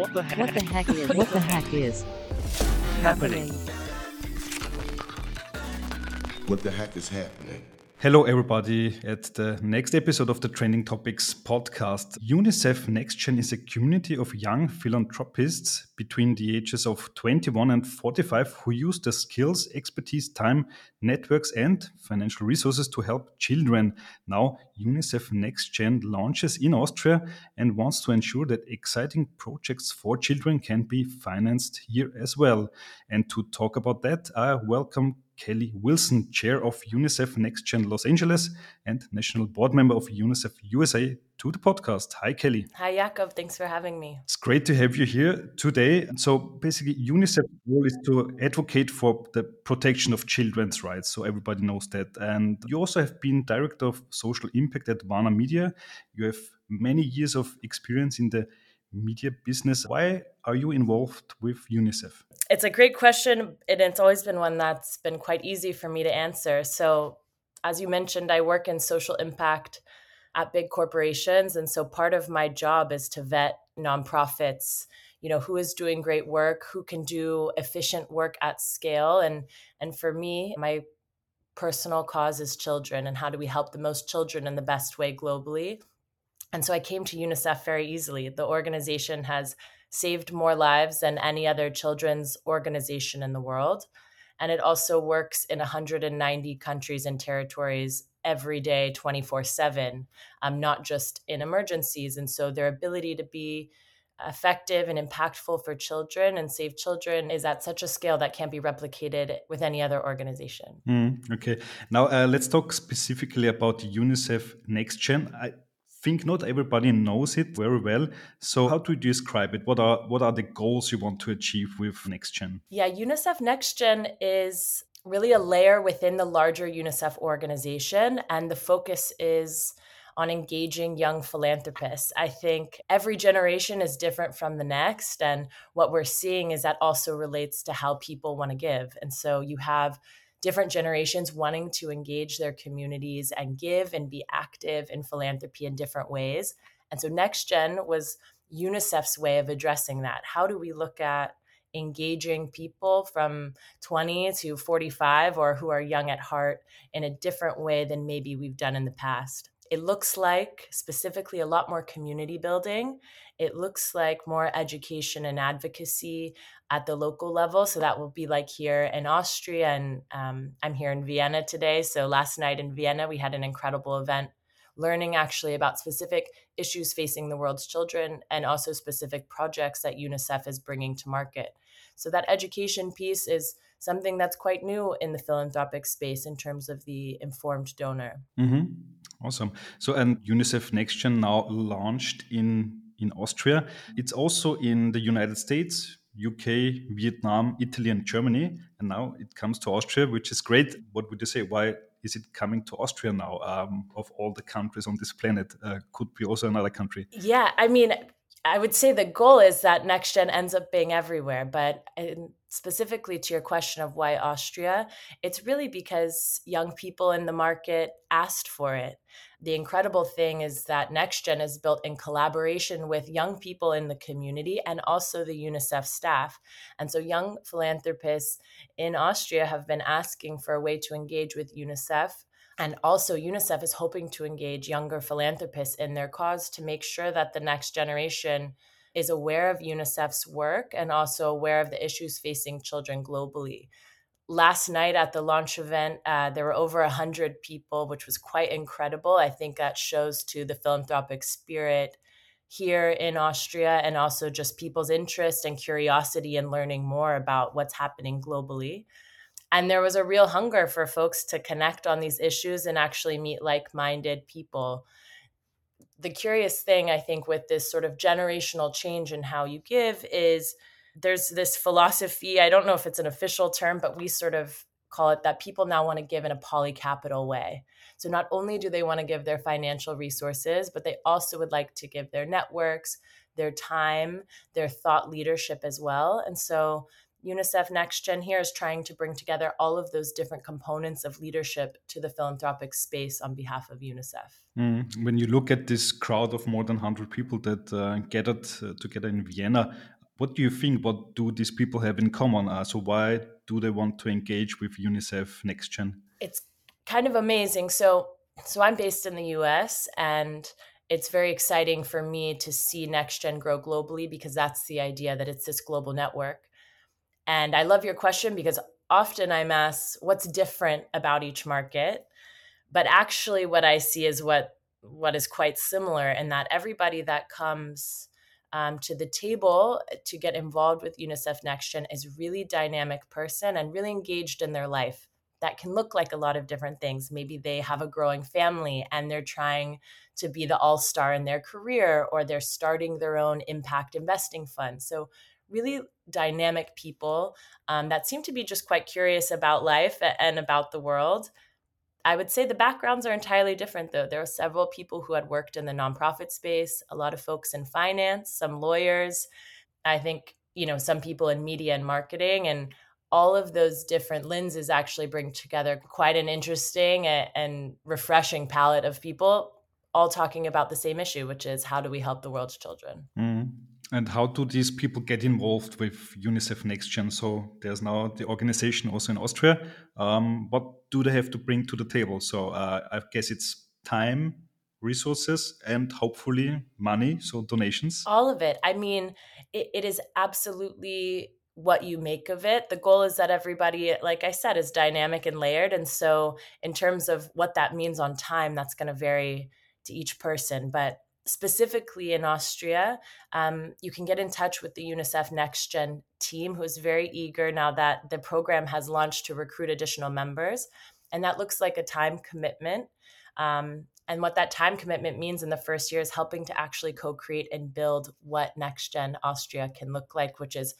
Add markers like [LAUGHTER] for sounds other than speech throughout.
What the heck? What the heck is what the heck is happening? What the heck is happening? Hello, everybody, at the next episode of the Trending Topics podcast. UNICEF NextGen is a community of young philanthropists between the ages of 21 and 45 who use their skills, expertise, time, networks, and financial resources to help children. Now, UNICEF NextGen launches in Austria and wants to ensure that exciting projects for children can be financed here as well. And to talk about that, I welcome Kelly Wilson, chair of UNICEF Next Gen Los Angeles and national board member of UNICEF USA, to the podcast. Hi, Kelly. Hi, Jakob. Thanks for having me. It's great to have you here today. So, basically, UNICEF's role is to advocate for the protection of children's rights. So, everybody knows that. And you also have been director of social impact at Warner Media. You have many years of experience in the media business. Why are you involved with UNICEF? It's a great question, and it's always been one that's been quite easy for me to answer. So, as you mentioned, I work in social impact at big corporations. And so, part of my job is to vet nonprofits you know who is doing great work who can do efficient work at scale and and for me my personal cause is children and how do we help the most children in the best way globally and so I came to UNICEF very easily. The organization has saved more lives than any other children's organization in the world. And it also works in 190 countries and territories every day, 24 7, um, not just in emergencies. And so their ability to be effective and impactful for children and save children is at such a scale that can't be replicated with any other organization. Mm, okay. Now uh, let's talk specifically about UNICEF NextGen. I think not everybody knows it very well. So how do you describe it? What are what are the goals you want to achieve with NextGen? Yeah, UNICEF NextGen is really a layer within the larger UNICEF organization and the focus is on engaging young philanthropists. I think every generation is different from the next. And what we're seeing is that also relates to how people want to give. And so you have different generations wanting to engage their communities and give and be active in philanthropy in different ways. And so Next Gen was UNICEF's way of addressing that. How do we look at engaging people from 20 to 45 or who are young at heart in a different way than maybe we've done in the past? It looks like specifically a lot more community building. It looks like more education and advocacy at the local level. So that will be like here in Austria. And um, I'm here in Vienna today. So last night in Vienna, we had an incredible event learning actually about specific issues facing the world's children and also specific projects that UNICEF is bringing to market. So that education piece is something that's quite new in the philanthropic space in terms of the informed donor. Mm-hmm. Awesome. So, and UNICEF NextGen now launched in in Austria. It's also in the United States, UK, Vietnam, Italy, and Germany. And now it comes to Austria, which is great. What would you say? Why is it coming to Austria now? Um, of all the countries on this planet, uh, could be also another country. Yeah, I mean, I would say the goal is that next gen ends up being everywhere, but specifically to your question of why Austria, it's really because young people in the market asked for it. The incredible thing is that next gen is built in collaboration with young people in the community and also the UNICEF staff. And so, young philanthropists in Austria have been asking for a way to engage with UNICEF and also, UNICEF is hoping to engage younger philanthropists in their cause to make sure that the next generation is aware of UNICEF's work and also aware of the issues facing children globally. Last night at the launch event, uh, there were over 100 people, which was quite incredible. I think that shows to the philanthropic spirit here in Austria and also just people's interest and curiosity in learning more about what's happening globally. And there was a real hunger for folks to connect on these issues and actually meet like minded people. The curious thing, I think, with this sort of generational change in how you give is there's this philosophy. I don't know if it's an official term, but we sort of call it that people now want to give in a polycapital way. So not only do they want to give their financial resources, but they also would like to give their networks, their time, their thought leadership as well. And so UNICEF Next Gen here is trying to bring together all of those different components of leadership to the philanthropic space on behalf of UNICEF. Mm. When you look at this crowd of more than 100 people that uh, gathered uh, together in Vienna, what do you think? What do these people have in common? Uh, so, why do they want to engage with UNICEF Next Gen? It's kind of amazing. So, so I'm based in the US and it's very exciting for me to see NextGen grow globally because that's the idea that it's this global network. And I love your question because often I'm asked what's different about each market. But actually what I see is what what is quite similar in that everybody that comes um, to the table to get involved with UNICEF NextGen is really dynamic person and really engaged in their life. That can look like a lot of different things. Maybe they have a growing family and they're trying to be the all star in their career, or they're starting their own impact investing fund. So, really dynamic people um, that seem to be just quite curious about life and about the world. I would say the backgrounds are entirely different, though. There are several people who had worked in the nonprofit space, a lot of folks in finance, some lawyers. I think, you know, some people in media and marketing. And all of those different lenses actually bring together quite an interesting and refreshing palette of people all talking about the same issue, which is how do we help the world's children? Mm. And how do these people get involved with UNICEF NextGen? So there's now the organization also in Austria. Um, what do they have to bring to the table? So uh, I guess it's time, resources, and hopefully money, so donations. All of it. I mean, it, it is absolutely what you make of it. The goal is that everybody, like I said, is dynamic and layered. And so, in terms of what that means on time, that's going to vary to each person. But specifically in Austria, um, you can get in touch with the UNICEF Next Gen team, who is very eager now that the program has launched to recruit additional members. And that looks like a time commitment. Um, and what that time commitment means in the first year is helping to actually co create and build what Next Gen Austria can look like, which is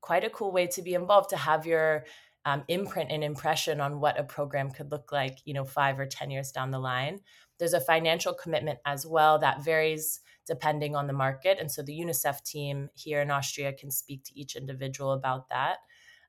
quite a cool way to be involved, to have your um, imprint and impression on what a program could look like, you know, five or 10 years down the line. There's a financial commitment as well that varies depending on the market. And so the UNICEF team here in Austria can speak to each individual about that.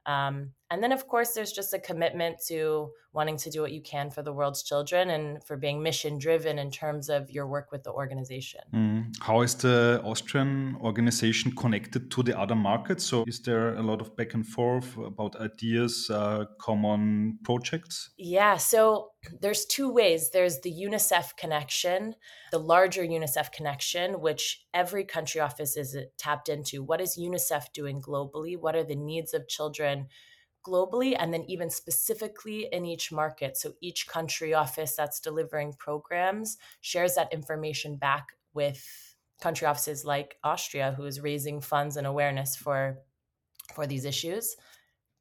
Um, and then, of course, there's just a commitment to wanting to do what you can for the world's children and for being mission driven in terms of your work with the organization. Mm. How is the Austrian organization connected to the other markets? So, is there a lot of back and forth about ideas, uh, common projects? Yeah, so [CLEARS THROAT] there's two ways there's the UNICEF connection, the larger UNICEF connection, which every country office is tapped into. What is UNICEF doing globally? What are the needs of children? Globally and then even specifically in each market. So each country office that's delivering programs shares that information back with country offices like Austria, who is raising funds and awareness for, for these issues.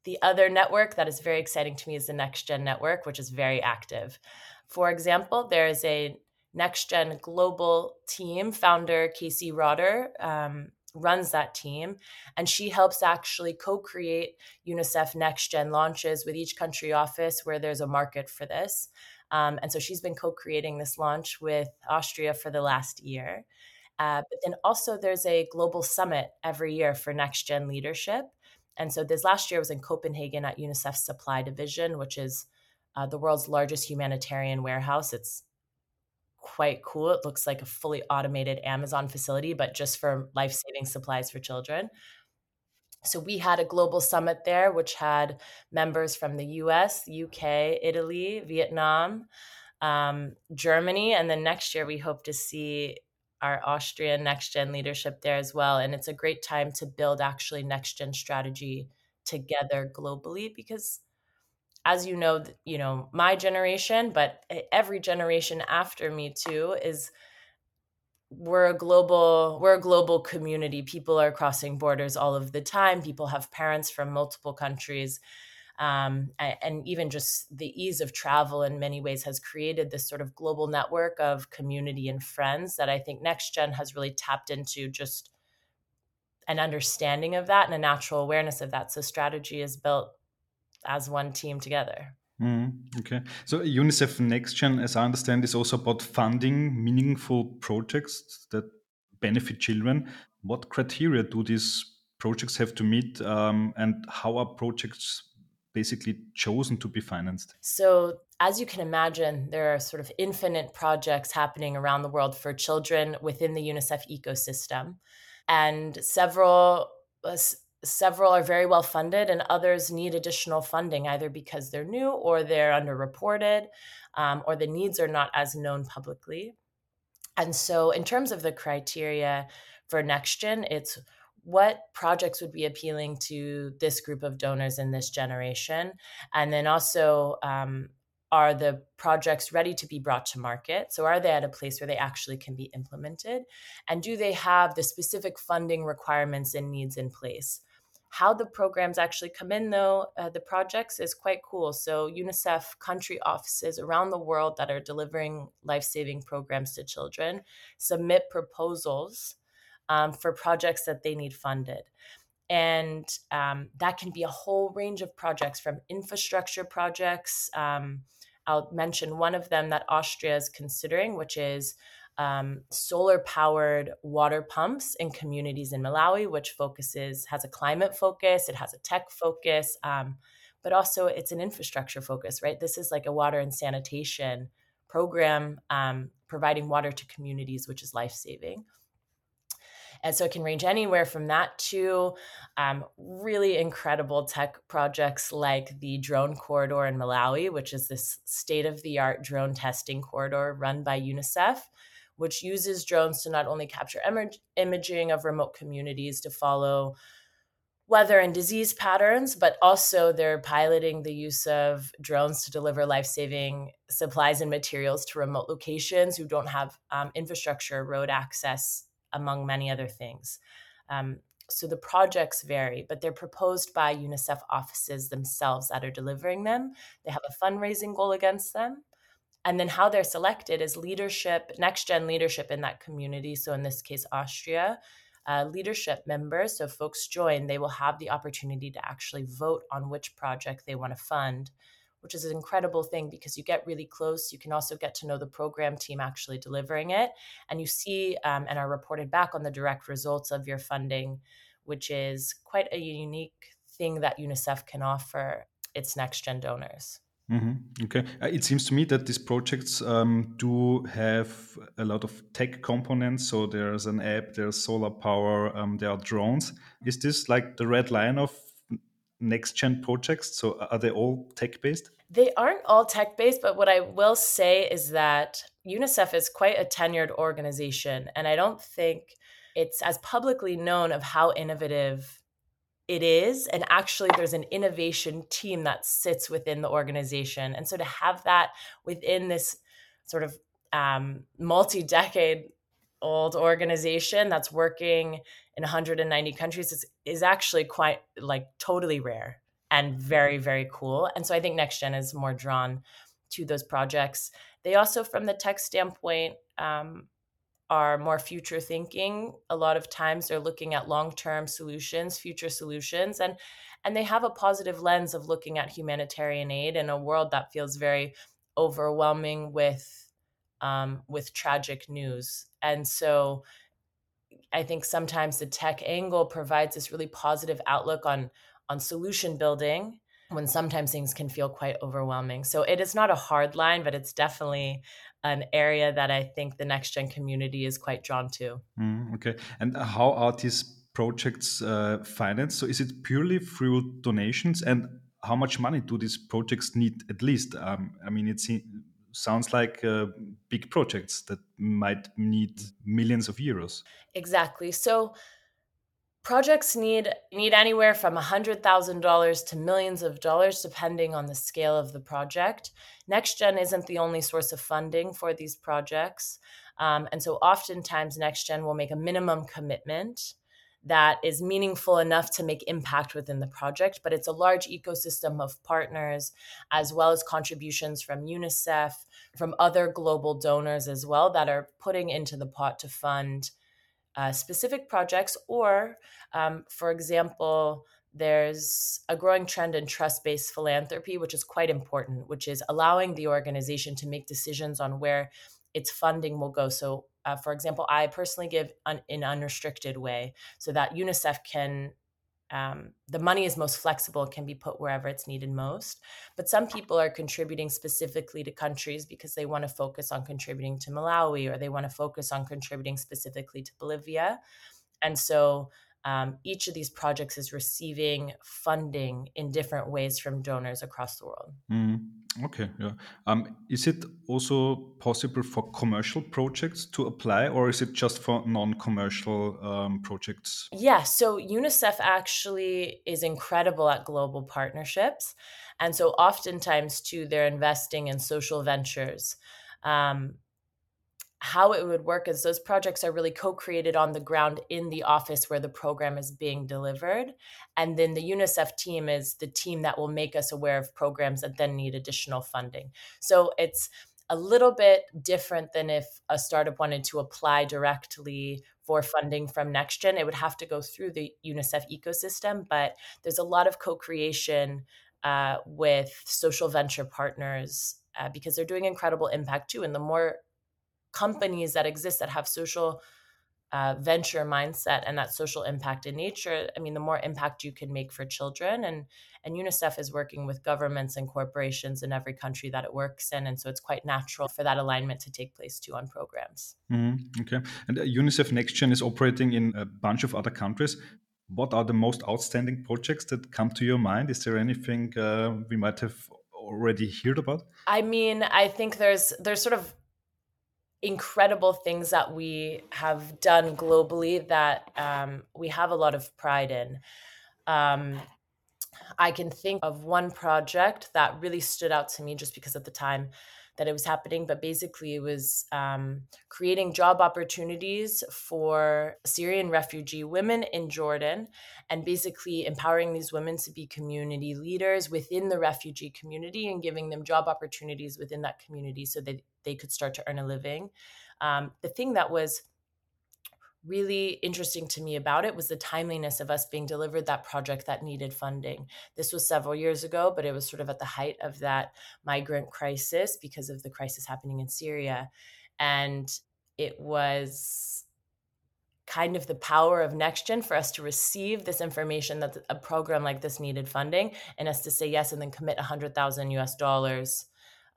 The other network that is very exciting to me is the NextGen network, which is very active. For example, there is a NextGen global team founder, Casey Rotter, um, runs that team and she helps actually co-create unicef next gen launches with each country office where there's a market for this. Um, and so she's been co-creating this launch with austria for the last year. Uh, but then also there's a global summit every year for next gen leadership. And so this last year was in copenhagen at unicef's supply division which is uh, the world's largest humanitarian warehouse. It's quite cool. It looks like a fully automated Amazon facility, but just for life saving supplies for children. So we had a global summit there, which had members from the US, UK, Italy, Vietnam, um, Germany. And then next year, we hope to see our Austrian next gen leadership there as well. And it's a great time to build actually next gen strategy together globally because as you know, you know, my generation, but every generation after me too is we're a global we're a global community. People are crossing borders all of the time. People have parents from multiple countries. Um, and even just the ease of travel in many ways has created this sort of global network of community and friends that i think next gen has really tapped into just an understanding of that and a natural awareness of that. So strategy is built as one team together. Mm, okay. So UNICEF NextGen, as I understand, is also about funding meaningful projects that benefit children. What criteria do these projects have to meet, um, and how are projects basically chosen to be financed? So, as you can imagine, there are sort of infinite projects happening around the world for children within the UNICEF ecosystem, and several uh, several are very well funded, and others need additional funding either because they're new or they're underreported, um, or the needs are not as known publicly. And so, in terms of the criteria for NextGen, it's what projects would be appealing to this group of donors in this generation? And then also, um, are the projects ready to be brought to market? So, are they at a place where they actually can be implemented? And do they have the specific funding requirements and needs in place? How the programs actually come in, though, uh, the projects is quite cool. So, UNICEF country offices around the world that are delivering life saving programs to children submit proposals um, for projects that they need funded. And um, that can be a whole range of projects from infrastructure projects. Um, I'll mention one of them that Austria is considering, which is um, solar powered water pumps in communities in Malawi, which focuses, has a climate focus, it has a tech focus, um, but also it's an infrastructure focus, right? This is like a water and sanitation program um, providing water to communities, which is life saving. And so it can range anywhere from that to um, really incredible tech projects like the drone corridor in Malawi, which is this state of the art drone testing corridor run by UNICEF, which uses drones to not only capture Im- imaging of remote communities to follow weather and disease patterns, but also they're piloting the use of drones to deliver life saving supplies and materials to remote locations who don't have um, infrastructure, road access, among many other things. Um, so the projects vary, but they're proposed by UNICEF offices themselves that are delivering them. They have a fundraising goal against them. And then how they're selected is leadership, next gen leadership in that community. So in this case, Austria, uh, leadership members. So folks join, they will have the opportunity to actually vote on which project they want to fund which is an incredible thing because you get really close. You can also get to know the program team actually delivering it. And you see um, and are reported back on the direct results of your funding, which is quite a unique thing that UNICEF can offer its next gen donors. Mm-hmm. Okay. Uh, it seems to me that these projects um, do have a lot of tech components. So there's an app, there's solar power, um, there are drones. Is this like the red line of next gen projects? So are they all tech based? They aren't all tech based, but what I will say is that UNICEF is quite a tenured organization. And I don't think it's as publicly known of how innovative it is. And actually, there's an innovation team that sits within the organization. And so to have that within this sort of um, multi decade old organization that's working in 190 countries is, is actually quite like totally rare and very very cool and so i think nextgen is more drawn to those projects they also from the tech standpoint um, are more future thinking. A lot of times they're looking at long-term solutions future solutions and and they have a positive lens of looking at humanitarian aid in a world that feels very overwhelming with um, with tragic news. And so I think sometimes the tech angle provides this really positive outlook on on solution building when sometimes things can feel quite overwhelming. So it is not a hard line, but it's definitely an area that I think the next gen community is quite drawn to. Mm, okay. And how are these projects uh, financed? So is it purely through donations? And how much money do these projects need at least? Um, I mean, it sounds like uh, big projects that might need millions of euros. Exactly. So projects need need anywhere from $100,000 to millions of dollars depending on the scale of the project. NextGen isn't the only source of funding for these projects. Um, and so oftentimes NextGen will make a minimum commitment that is meaningful enough to make impact within the project, but it's a large ecosystem of partners as well as contributions from UNICEF, from other global donors as well that are putting into the pot to fund uh, specific projects. Or, um, for example, there's a growing trend in trust based philanthropy, which is quite important, which is allowing the organization to make decisions on where its funding will go. So, uh, for example, I personally give un- in unrestricted way so that UNICEF can um, the money is most flexible it can be put wherever it's needed most but some people are contributing specifically to countries because they want to focus on contributing to malawi or they want to focus on contributing specifically to bolivia and so um, each of these projects is receiving funding in different ways from donors across the world. Mm, okay, yeah. Um, is it also possible for commercial projects to apply, or is it just for non-commercial um, projects? Yeah, so UNICEF actually is incredible at global partnerships, and so oftentimes too, they're investing in social ventures. Um, how it would work is those projects are really co-created on the ground in the office where the program is being delivered. And then the unicef team is the team that will make us aware of programs that then need additional funding. So it's a little bit different than if a startup wanted to apply directly for funding from nextgen. It would have to go through the unicef ecosystem but there's a lot of co-creation uh, with social venture partners uh, because they're doing incredible impact too. And the more companies that exist that have social uh, venture mindset and that social impact in nature i mean the more impact you can make for children and and unicef is working with governments and corporations in every country that it works in and so it's quite natural for that alignment to take place too on programs. Mm-hmm. okay. And uh, unicef nextgen is operating in a bunch of other countries. What are the most outstanding projects that come to your mind? Is there anything uh, we might have already heard about? I mean i think there's there's sort of incredible things that we have done globally that um, we have a lot of pride in. Um, I can think of one project that really stood out to me just because at the time that it was happening, but basically it was um, creating job opportunities for Syrian refugee women in Jordan and basically empowering these women to be community leaders within the refugee community and giving them job opportunities within that community so that they could start to earn a living. Um, the thing that was really interesting to me about it was the timeliness of us being delivered that project that needed funding. This was several years ago, but it was sort of at the height of that migrant crisis because of the crisis happening in Syria. And it was kind of the power of NextGen for us to receive this information that a program like this needed funding and us to say yes and then commit 100,000 US dollars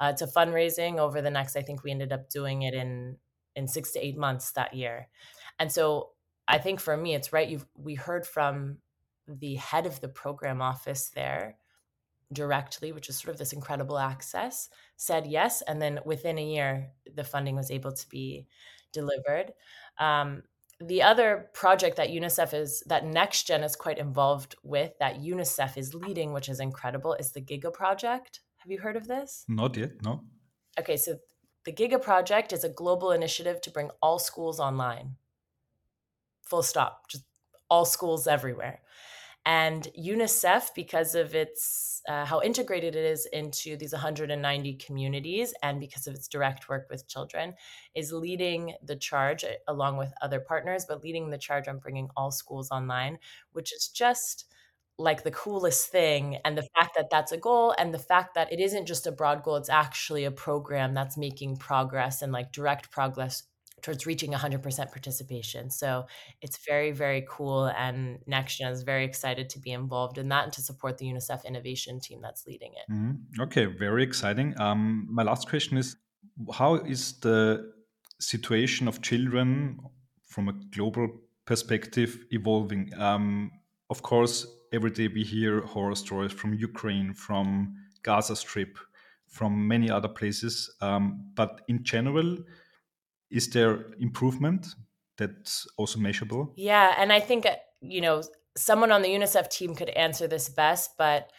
uh, to fundraising over the next, I think we ended up doing it in in six to eight months that year. And so I think for me, it's right. you we heard from the head of the program office there directly, which is sort of this incredible access, said yes. And then within a year, the funding was able to be delivered. Um, the other project that UNICEF is, that NextGen is quite involved with, that UNICEF is leading, which is incredible, is the Giga Project. Have you heard of this? Not yet, no. Okay, so the Giga Project is a global initiative to bring all schools online full stop, just all schools everywhere. And UNICEF, because of its uh, how integrated it is into these 190 communities, and because of its direct work with children, is leading the charge uh, along with other partners, but leading the charge on bringing all schools online, which is just like the coolest thing. And the fact that that's a goal, and the fact that it isn't just a broad goal; it's actually a program that's making progress and like direct progress towards reaching 100% participation. So it's very, very cool. And NextGen is very excited to be involved in that and to support the UNICEF innovation team that's leading it. Mm-hmm. Okay, very exciting. Um, my last question is How is the situation of children from a global perspective evolving? Um, of course, every day we hear horror stories from Ukraine, from Gaza Strip, from many other places. Um, but in general, is there improvement that's also measurable? Yeah, and I think uh, you know someone on the UNICEF team could answer this best, but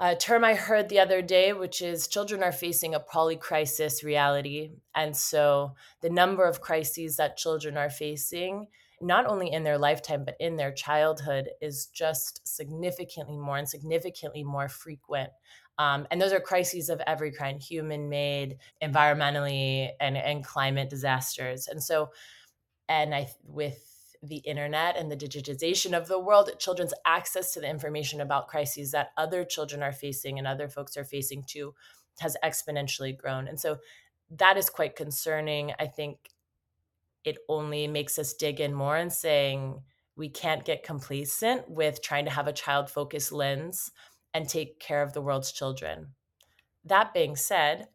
a term I heard the other day, which is children are facing a polycrisis reality. And so the number of crises that children are facing, not only in their lifetime, but in their childhood, is just significantly more and significantly more frequent. Um, and those are crises of every kind human made, environmentally, and, and climate disasters. And so, and I, with the internet and the digitization of the world, children's access to the information about crises that other children are facing and other folks are facing too has exponentially grown. And so that is quite concerning. I think it only makes us dig in more and saying, we can't get complacent with trying to have a child focused lens and take care of the world's children. That being said,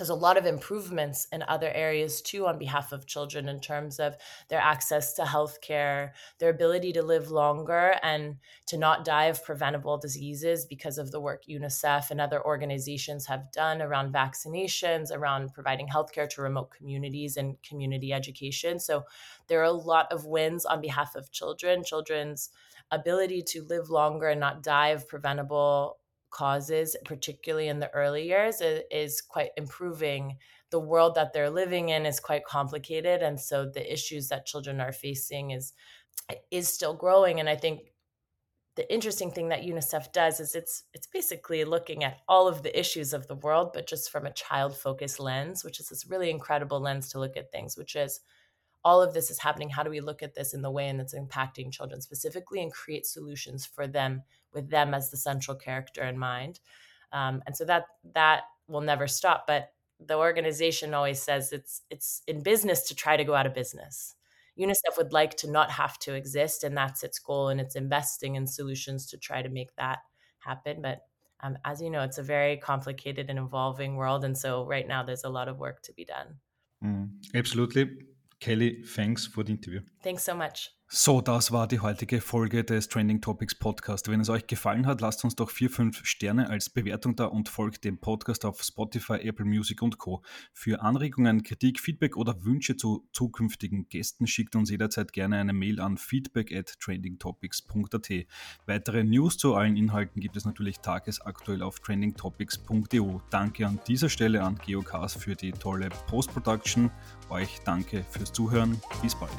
there's a lot of improvements in other areas too on behalf of children in terms of their access to healthcare, their ability to live longer and to not die of preventable diseases because of the work UNICEF and other organizations have done around vaccinations, around providing healthcare to remote communities and community education. So there are a lot of wins on behalf of children, children's ability to live longer and not die of preventable causes, particularly in the early years, is, quite improving. The world that they're living in is quite complicated, and so the issues that children are facing is is still growing. And I think the interesting thing that UNICEF does is it's it's basically looking at all of the issues of the world, but just from a child focused lens, which is this really incredible lens to look at things, which is all of this is happening. How do we look at this in the way and that's impacting children specifically and create solutions for them with them as the central character in mind? Um, and so that that will never stop. But the organization always says it's it's in business to try to go out of business. UNICEF would like to not have to exist, and that's its goal, and it's investing in solutions to try to make that happen. But um, as you know, it's a very complicated and evolving world, and so right now there's a lot of work to be done. Mm, absolutely. Kelly, thanks for the interview. Thanks so much. So, das war die heutige Folge des Trending Topics Podcast. Wenn es euch gefallen hat, lasst uns doch vier, fünf Sterne als Bewertung da und folgt dem Podcast auf Spotify, Apple Music und Co. Für Anregungen, Kritik, Feedback oder Wünsche zu zukünftigen Gästen schickt uns jederzeit gerne eine Mail an feedback at trendingtopics.at. Weitere News zu allen Inhalten gibt es natürlich tagesaktuell auf trendingtopics.eu. Danke an dieser Stelle an Geocast für die tolle Post-Production. Euch danke fürs Zuhören. Bis bald.